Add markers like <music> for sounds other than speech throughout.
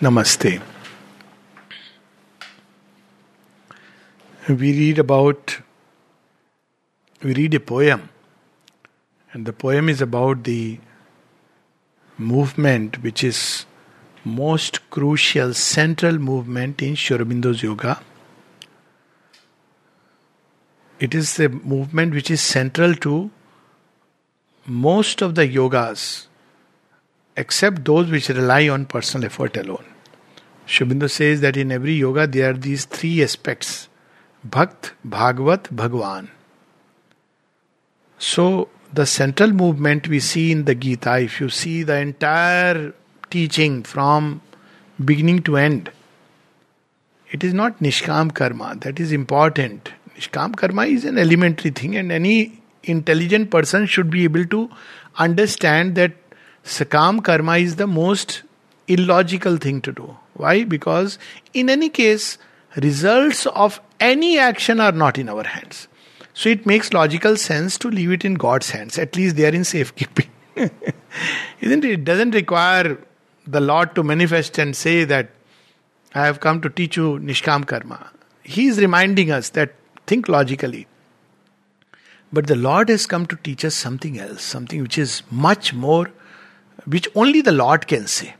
Namaste. We read about, we read a poem, and the poem is about the movement which is most crucial central movement in Sri Aurobindo's yoga. It is the movement which is central to most of the yogas, except those which rely on personal effort alone. Aurobindo says that in every yoga there are these three aspects Bhakt, Bhagavat, Bhagwan. So, the central movement we see in the Gita, if you see the entire teaching from beginning to end, it is not Nishkam Karma, that is important. Nishkam Karma is an elementary thing, and any intelligent person should be able to understand that Sakam Karma is the most illogical thing to do. Why? Because in any case, results of any action are not in our hands. So it makes logical sense to leave it in God's hands. At least they are in safekeeping. <laughs> Isn't it? It doesn't require the Lord to manifest and say that I have come to teach you Nishkam Karma. He is reminding us that think logically. But the Lord has come to teach us something else, something which is much more, which only the Lord can say.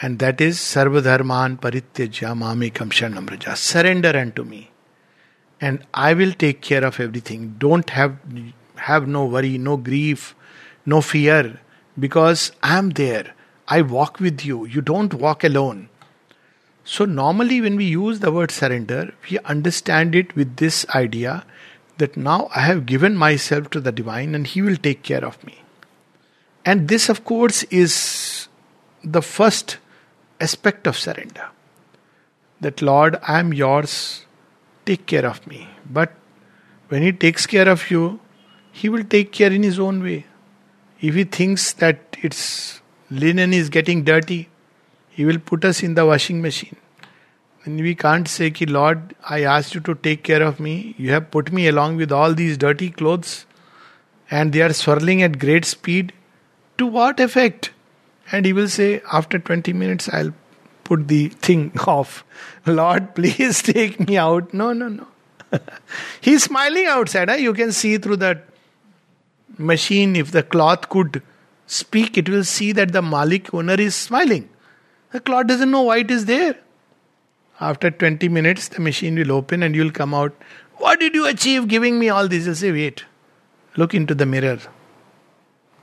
And that is Sarvadharman Parityajya Mamekam Sharanam Surrender unto me. And I will take care of everything. Don't have have no worry, no grief, no fear, because I am there. I walk with you. You don't walk alone. So, normally, when we use the word surrender, we understand it with this idea that now I have given myself to the divine and He will take care of me. And this, of course, is the first aspect of surrender. That Lord, I am yours, take care of me. But when He takes care of you, He will take care in His own way. If He thinks that its linen is getting dirty, He will put us in the washing machine. And we can't say, Ki, Lord, I asked you to take care of me. You have put me along with all these dirty clothes and they are swirling at great speed. To what effect? And he will say, after 20 minutes, I'll put the thing <laughs> off. Lord, please <laughs> take me out. No, no, no. <laughs> He's smiling outside. Huh? You can see through that machine. If the cloth could speak, it will see that the Malik owner is smiling. The cloth doesn't know why it is there. After 20 minutes, the machine will open and you'll come out. What did you achieve giving me all this? You'll say, Wait, look into the mirror.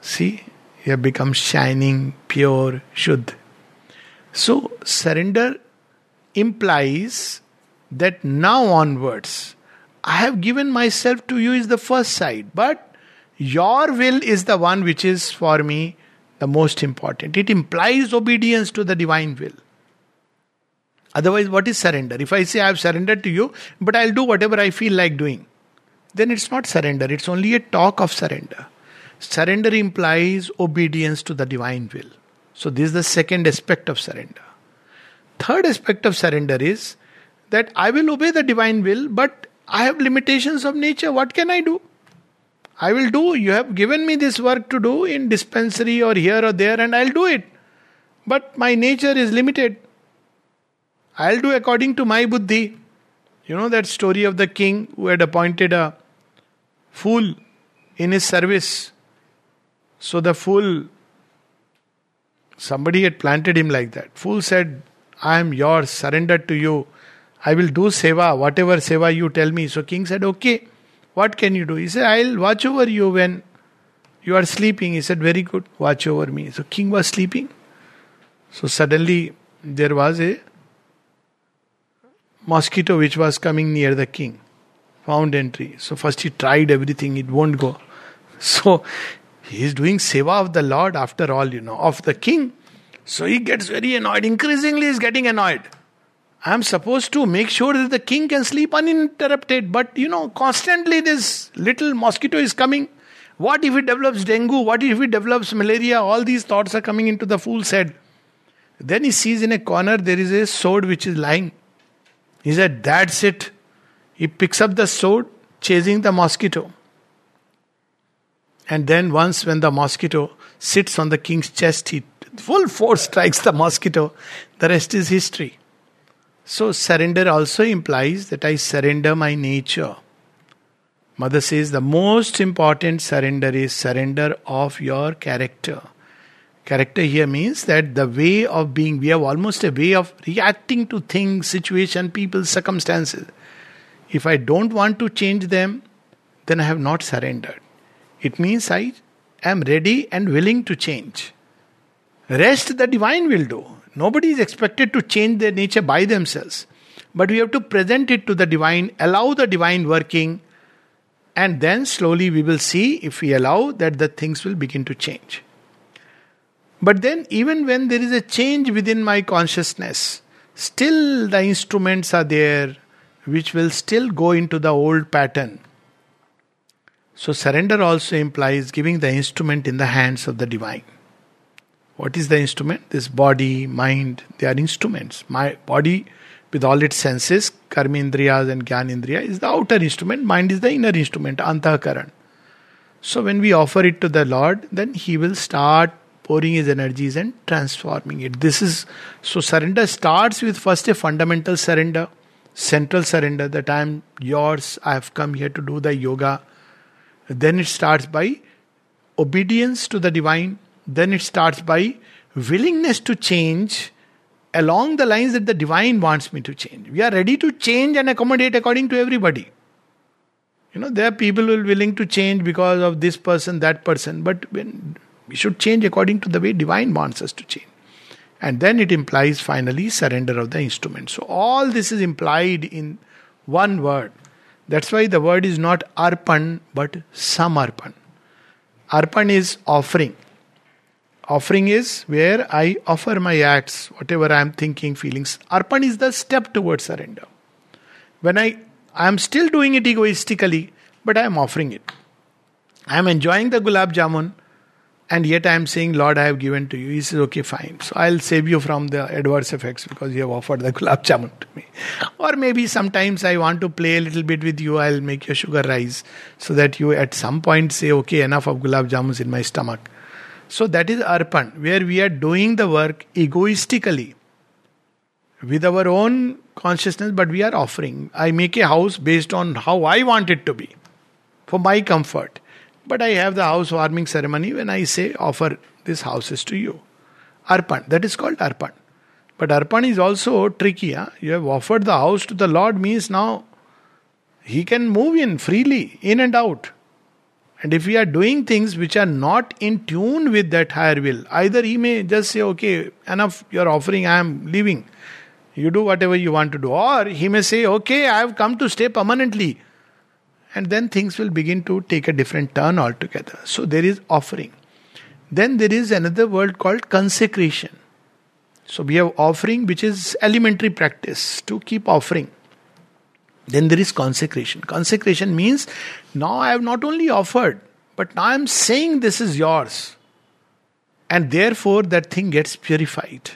See, you have become shining, pure, shuddh. So, surrender implies that now onwards, I have given myself to you is the first side, but your will is the one which is for me the most important. It implies obedience to the divine will. Otherwise, what is surrender? If I say I have surrendered to you, but I'll do whatever I feel like doing, then it's not surrender, it's only a talk of surrender. Surrender implies obedience to the divine will. So, this is the second aspect of surrender. Third aspect of surrender is that I will obey the divine will, but I have limitations of nature. What can I do? I will do. You have given me this work to do in dispensary or here or there, and I'll do it. But my nature is limited. I'll do according to my buddhi. You know that story of the king who had appointed a fool in his service. So the fool, somebody had planted him like that. Fool said, I am yours, surrendered to you. I will do seva, whatever seva you tell me. So king said, Okay, what can you do? He said, I'll watch over you when you are sleeping. He said, Very good, watch over me. So king was sleeping. So suddenly there was a mosquito which was coming near the king. Found entry. So first he tried everything, it won't go. <laughs> So he is doing seva of the Lord after all, you know, of the king. So he gets very annoyed. Increasingly, he's getting annoyed. I am supposed to make sure that the king can sleep uninterrupted, but you know, constantly this little mosquito is coming. What if he develops dengue? What if he develops malaria? All these thoughts are coming into the fool's head. Then he sees in a corner there is a sword which is lying. He said, That's it. He picks up the sword, chasing the mosquito. And then, once when the mosquito sits on the king's chest, he full force strikes the mosquito. The rest is history. So, surrender also implies that I surrender my nature. Mother says the most important surrender is surrender of your character. Character here means that the way of being, we have almost a way of reacting to things, situation, people, circumstances. If I don't want to change them, then I have not surrendered. It means I am ready and willing to change. Rest the divine will do. Nobody is expected to change their nature by themselves. But we have to present it to the divine, allow the divine working, and then slowly we will see if we allow that the things will begin to change. But then, even when there is a change within my consciousness, still the instruments are there which will still go into the old pattern. So, surrender also implies giving the instrument in the hands of the divine. What is the instrument? This body, mind, they are instruments. My body, with all its senses, karmendriyas and gyanendriya, is the outer instrument, mind is the inner instrument, antahkaran. So, when we offer it to the Lord, then He will start pouring his energies and transforming it. This is so surrender starts with first a fundamental surrender, central surrender that I am yours, I have come here to do the yoga. Then it starts by obedience to the divine. Then it starts by willingness to change along the lines that the divine wants me to change. We are ready to change and accommodate according to everybody. You know, there are people who are willing to change because of this person, that person, but when we should change according to the way divine wants us to change. And then it implies finally surrender of the instrument. So all this is implied in one word. That's why the word is not arpan but samarpan. Arpan is offering. Offering is where I offer my acts, whatever I am thinking, feelings. Arpan is the step towards surrender. When I I am still doing it egoistically, but I am offering it. I am enjoying the gulab jamun, and yet I am saying, Lord, I have given to you. He says, okay, fine. So I'll save you from the adverse effects because you have offered the gulab jamun to me. Or maybe sometimes I want to play a little bit with you. I'll make your sugar rise so that you at some point say, okay, enough of gulab jamuns in my stomach. So that is arpan, where we are doing the work egoistically with our own consciousness, but we are offering. I make a house based on how I want it to be for my comfort. But I have the housewarming ceremony when I say, offer these houses to you. Arpan, that is called Arpan. But Arpan is also tricky. Huh? You have offered the house to the Lord, means now He can move in freely, in and out. And if we are doing things which are not in tune with that higher will, either He may just say, okay, enough, you're offering, I am leaving. You do whatever you want to do. Or He may say, okay, I have come to stay permanently and then things will begin to take a different turn altogether. So there is offering. Then there is another word called consecration. So we have offering, which is elementary practice to keep offering. Then there is consecration. Consecration means now I have not only offered, but now I am saying this is yours. And therefore that thing gets purified.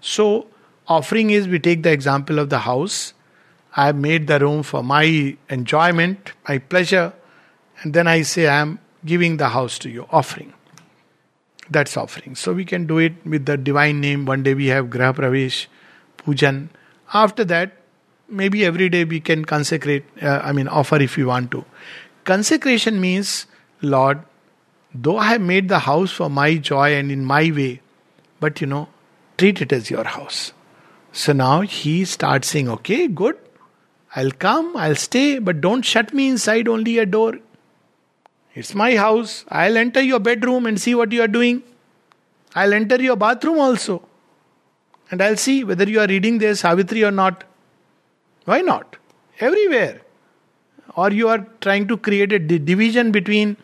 So, offering is we take the example of the house I have made the room for my enjoyment, my pleasure, and then I say, I am giving the house to you, offering. That's offering. So we can do it with the divine name. One day we have Graha Pravesh, Pujan. After that, maybe every day we can consecrate, uh, I mean, offer if we want to. Consecration means, Lord, though I have made the house for my joy and in my way, but you know, treat it as your house. So now he starts saying, okay, good, I'll come, I'll stay, but don't shut me inside only a door. It's my house. I'll enter your bedroom and see what you are doing. I'll enter your bathroom also. And I'll see whether you are reading there Savitri or not. Why not? Everywhere. Or you are trying to create a division between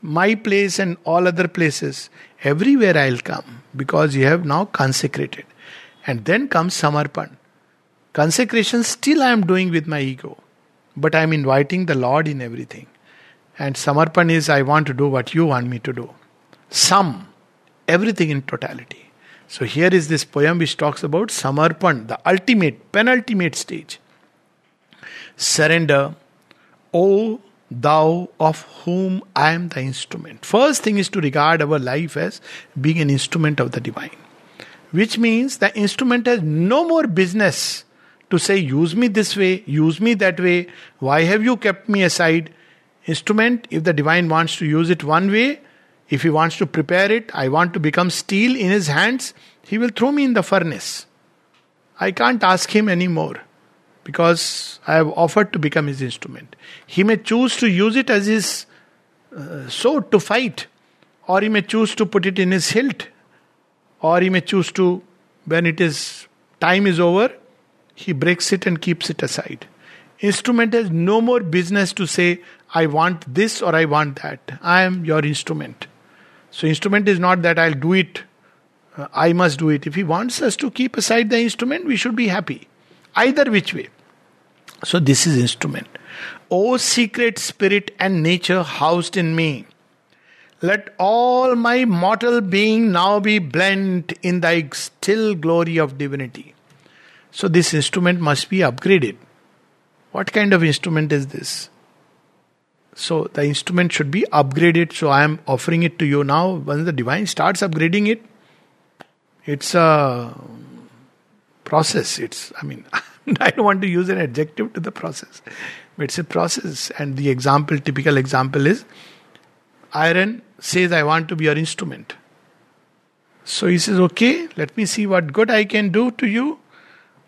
my place and all other places. Everywhere I'll come because you have now consecrated. And then comes Samarpan. Consecration still I am doing with my ego, but I am inviting the Lord in everything. And Samarpan is I want to do what you want me to do. Some, everything in totality. So here is this poem which talks about Samarpan, the ultimate, penultimate stage. Surrender, O thou of whom I am the instrument. First thing is to regard our life as being an instrument of the divine, which means the instrument has no more business to say, use me this way, use me that way, why have you kept me aside? Instrument, if the divine wants to use it one way, if he wants to prepare it, I want to become steel in his hands, he will throw me in the furnace. I can't ask him anymore because I have offered to become his instrument. He may choose to use it as his uh, sword to fight, or he may choose to put it in his hilt, or he may choose to, when it is time is over, he breaks it and keeps it aside. Instrument has no more business to say, I want this or I want that. I am your instrument. So, instrument is not that I'll do it, uh, I must do it. If he wants us to keep aside the instrument, we should be happy either which way. So, this is instrument. O secret spirit and nature housed in me, let all my mortal being now be blent in thy still glory of divinity. So, this instrument must be upgraded. What kind of instrument is this? So, the instrument should be upgraded. So, I am offering it to you now. Once the divine starts upgrading it, it's a process. It's, I mean, <laughs> I don't want to use an adjective to the process, it's a process. And the example, typical example is iron says, I want to be your instrument. So he says, Okay, let me see what good I can do to you.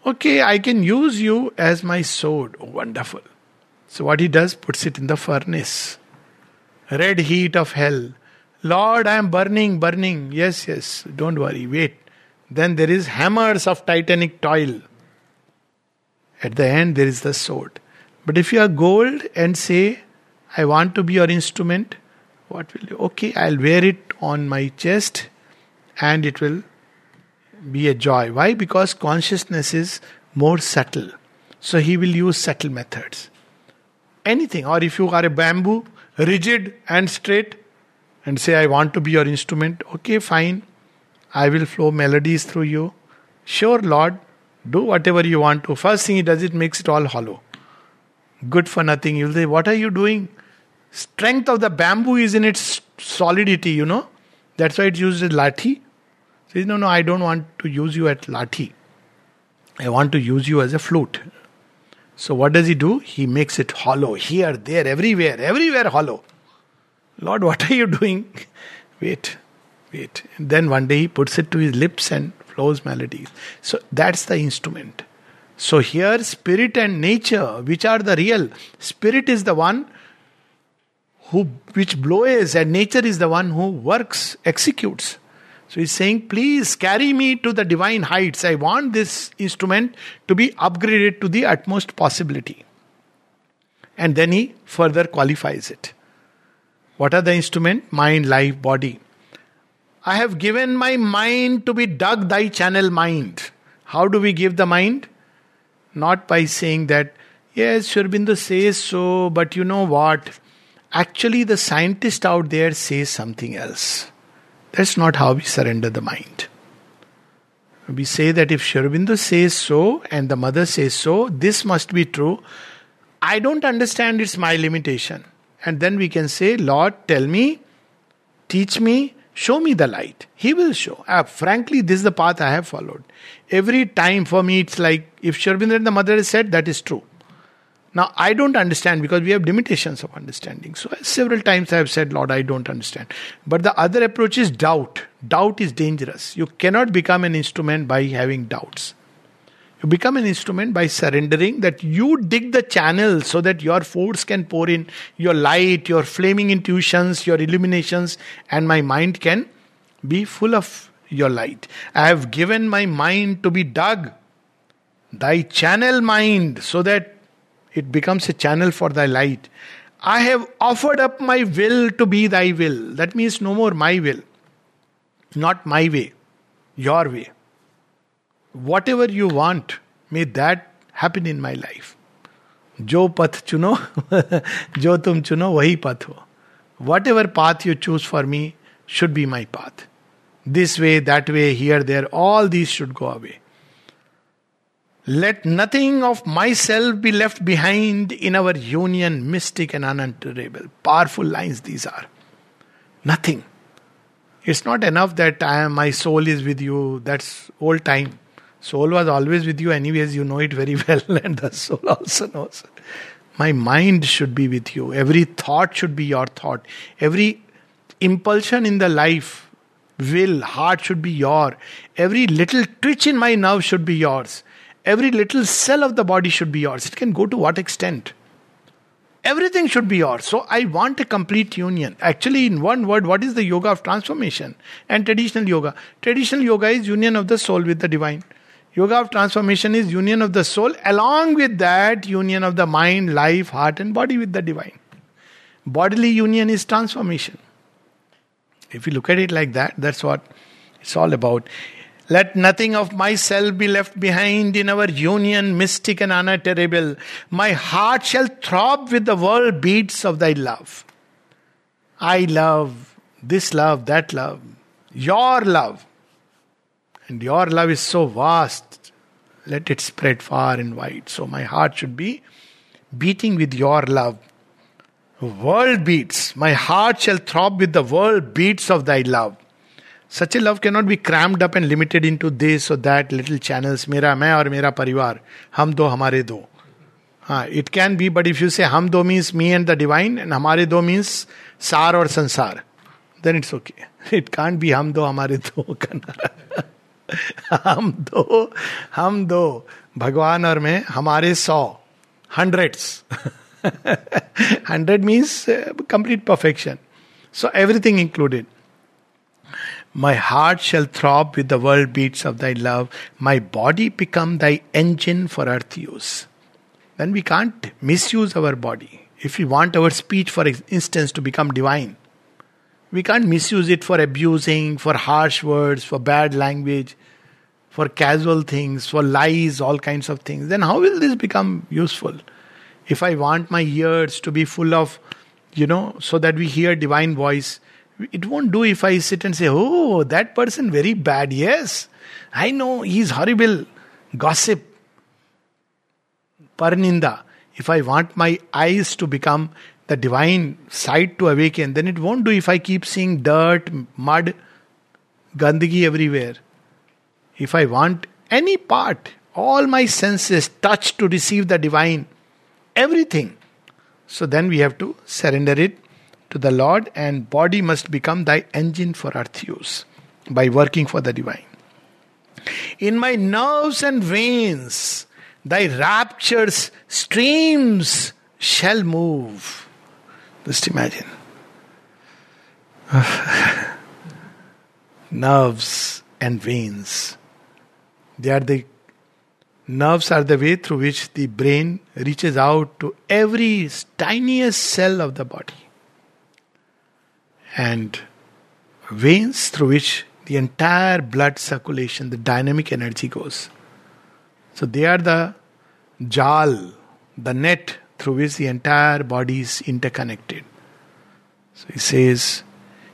Okay, I can use you as my sword. Oh, wonderful. So what he does, puts it in the furnace. Red heat of hell. Lord, I am burning, burning. Yes, yes, don't worry, wait. Then there is hammers of titanic toil. At the end, there is the sword. But if you are gold and say, I want to be your instrument, what will you? Okay, I'll wear it on my chest and it will be a joy. Why? Because consciousness is more subtle. So he will use subtle methods. Anything. Or if you are a bamboo, rigid and straight, and say, I want to be your instrument, okay, fine. I will flow melodies through you. Sure, Lord, do whatever you want to. First thing he does, it makes it all hollow. Good for nothing. You'll say, What are you doing? Strength of the bamboo is in its solidity, you know. That's why it's used lathi. Says, No, no, I don't want to use you at lathi. I want to use you as a flute. So what does he do? He makes it hollow here, there, everywhere, everywhere hollow. Lord, what are you doing? <laughs> Wait, wait. And then one day he puts it to his lips and flows melodies. So that's the instrument. So here, spirit and nature, which are the real, spirit is the one who which blows, and nature is the one who works, executes. So he's saying, please carry me to the divine heights. I want this instrument to be upgraded to the utmost possibility. And then he further qualifies it. What are the instrument? Mind, life, body. I have given my mind to be dug thy channel mind. How do we give the mind? Not by saying that, yes, Sri says so, but you know what? Actually, the scientist out there says something else. That's not how we surrender the mind. We say that if Aurobindo says so and the mother says so, this must be true. I don't understand, it's my limitation. And then we can say, Lord, tell me, teach me, Show me the light. He will show. Uh, frankly, this is the path I have followed. Every time for me, it's like if Aurobindo and the mother has said, that is true. Now, I don't understand because we have limitations of understanding. So, several times I have said, Lord, I don't understand. But the other approach is doubt. Doubt is dangerous. You cannot become an instrument by having doubts. You become an instrument by surrendering that you dig the channel so that your force can pour in your light, your flaming intuitions, your illuminations, and my mind can be full of your light. I have given my mind to be dug, thy channel mind, so that it becomes a channel for thy light. I have offered up my will to be thy will. That means no more my will, not my way, your way whatever you want, may that happen in my life. जो पथ चुनो <laughs> जो तुम चुनो वही पथ हो what ever path you choose for me should be my path this way that way here there all these should go away Let nothing of myself be left behind in our union, mystic and unutterable. Powerful lines these are. Nothing. It's not enough that I am, my soul is with you. That's old time. Soul was always with you, anyways, you know it very <laughs> well, and the soul also knows. My mind should be with you. Every thought should be your thought. Every impulsion in the life, will, heart should be your. Every little twitch in my nerve should be yours. Every little cell of the body should be yours. It can go to what extent? Everything should be yours. So I want a complete union. Actually, in one word, what is the yoga of transformation and traditional yoga? Traditional yoga is union of the soul with the divine. Yoga of transformation is union of the soul, along with that, union of the mind, life, heart, and body with the divine. Bodily union is transformation. If you look at it like that, that's what it's all about. Let nothing of myself be left behind in our union, mystic and unutterable. My heart shall throb with the world beats of thy love. I love this love, that love, your love. And your love is so vast. Let it spread far and wide. So my heart should be beating with your love. World beats. My heart shall throb with the world beats of thy love. Such a love cannot be crammed up and limited into this or that little channels. मेरा मैं और मेरा परिवार, हम दो, हमारे दो। हाँ it can be but if you say हम दो means me and the divine and हमारे दो मीन्स सार और संसार then it's okay it can't be हम दो, हमारे दो <laughs> हम दो हम दो, भगवान और मैं, हमारे सौ hundreds hundred means complete perfection so everything included My heart shall throb with the world beats of thy love. My body become thy engine for earth use. Then we can't misuse our body. If we want our speech, for instance, to become divine, we can't misuse it for abusing, for harsh words, for bad language, for casual things, for lies, all kinds of things. Then how will this become useful? If I want my ears to be full of, you know, so that we hear divine voice, it won't do if I sit and say, Oh, that person very bad. Yes, I know he's horrible. Gossip. Parninda. If I want my eyes to become the divine sight to awaken, then it won't do if I keep seeing dirt, mud, gandagi everywhere. If I want any part, all my senses touch to receive the divine, everything. So then we have to surrender it to the Lord, and body must become thy engine for earth use by working for the divine. In my nerves and veins, thy raptures streams shall move. Just imagine. <laughs> nerves and veins. They are the nerves are the way through which the brain reaches out to every tiniest cell of the body and veins through which the entire blood circulation, the dynamic energy goes. So they are the jal, the net through which the entire body is interconnected. So he says,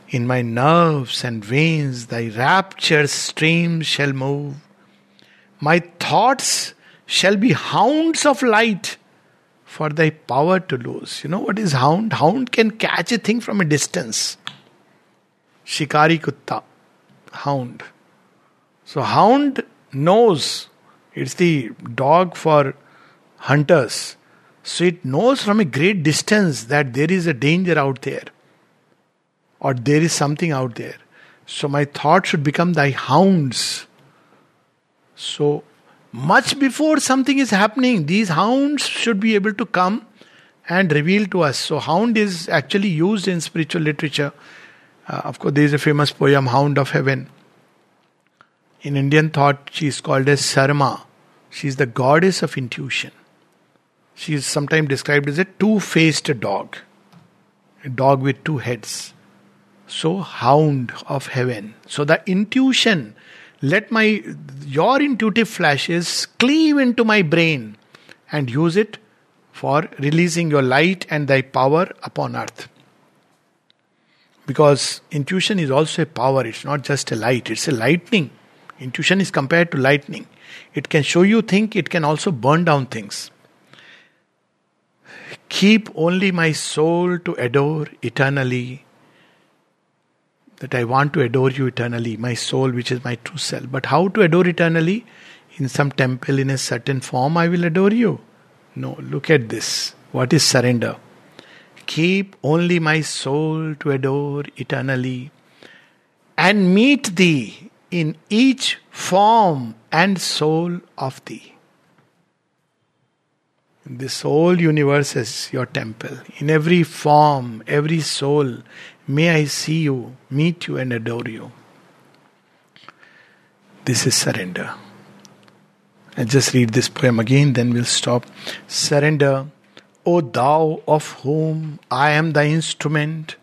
In my nerves and veins thy rapture streams shall move. My thoughts shall be hounds of light for thy power to lose. You know what is hound? Hound can catch a thing from a distance. Shikari Kutta, hound. So, hound knows it's the dog for hunters. So, it knows from a great distance that there is a danger out there or there is something out there. So, my thought should become thy hounds. So, much before something is happening, these hounds should be able to come and reveal to us. So, hound is actually used in spiritual literature uh, of course, there is a famous poem, Hound of Heaven. In Indian thought, she is called as Sarma. She is the goddess of intuition. She is sometimes described as a two faced dog, a dog with two heads. So, hound of heaven. So, the intuition, let my your intuitive flashes cleave into my brain and use it for releasing your light and thy power upon earth. Because intuition is also a power, it's not just a light, it's a lightning. Intuition is compared to lightning. It can show you things, it can also burn down things. Keep only my soul to adore eternally. That I want to adore you eternally, my soul, which is my true self. But how to adore eternally? In some temple, in a certain form, I will adore you. No, look at this. What is surrender? Keep only my soul to adore eternally and meet thee in each form and soul of thee. This whole universe is your temple. In every form, every soul, may I see you, meet you, and adore you. This is surrender. I'll just read this poem again, then we'll stop. Surrender, O thou of whom I am the instrument,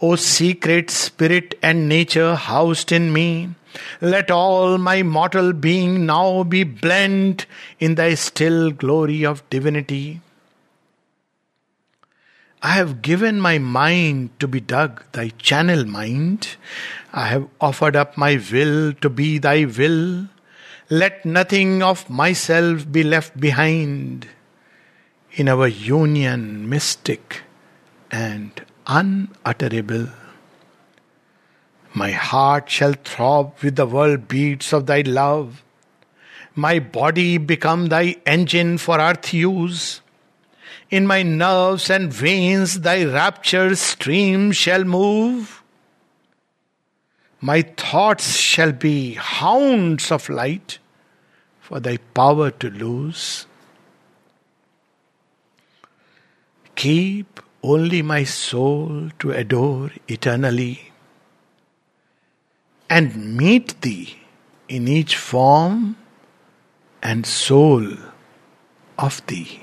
O secret spirit and nature housed in me. Let all my mortal being now be blent in thy still glory of divinity. I have given my mind to be dug, thy channel mind. I have offered up my will to be thy will. Let nothing of myself be left behind in our union mystic and unutterable. My heart shall throb with the world beats of thy love. My body become thy engine for earth use. In my nerves and veins thy rapture stream shall move. My thoughts shall be hounds of light for thy power to lose. Keep only my soul to adore eternally and meet thee in each form and soul of thee.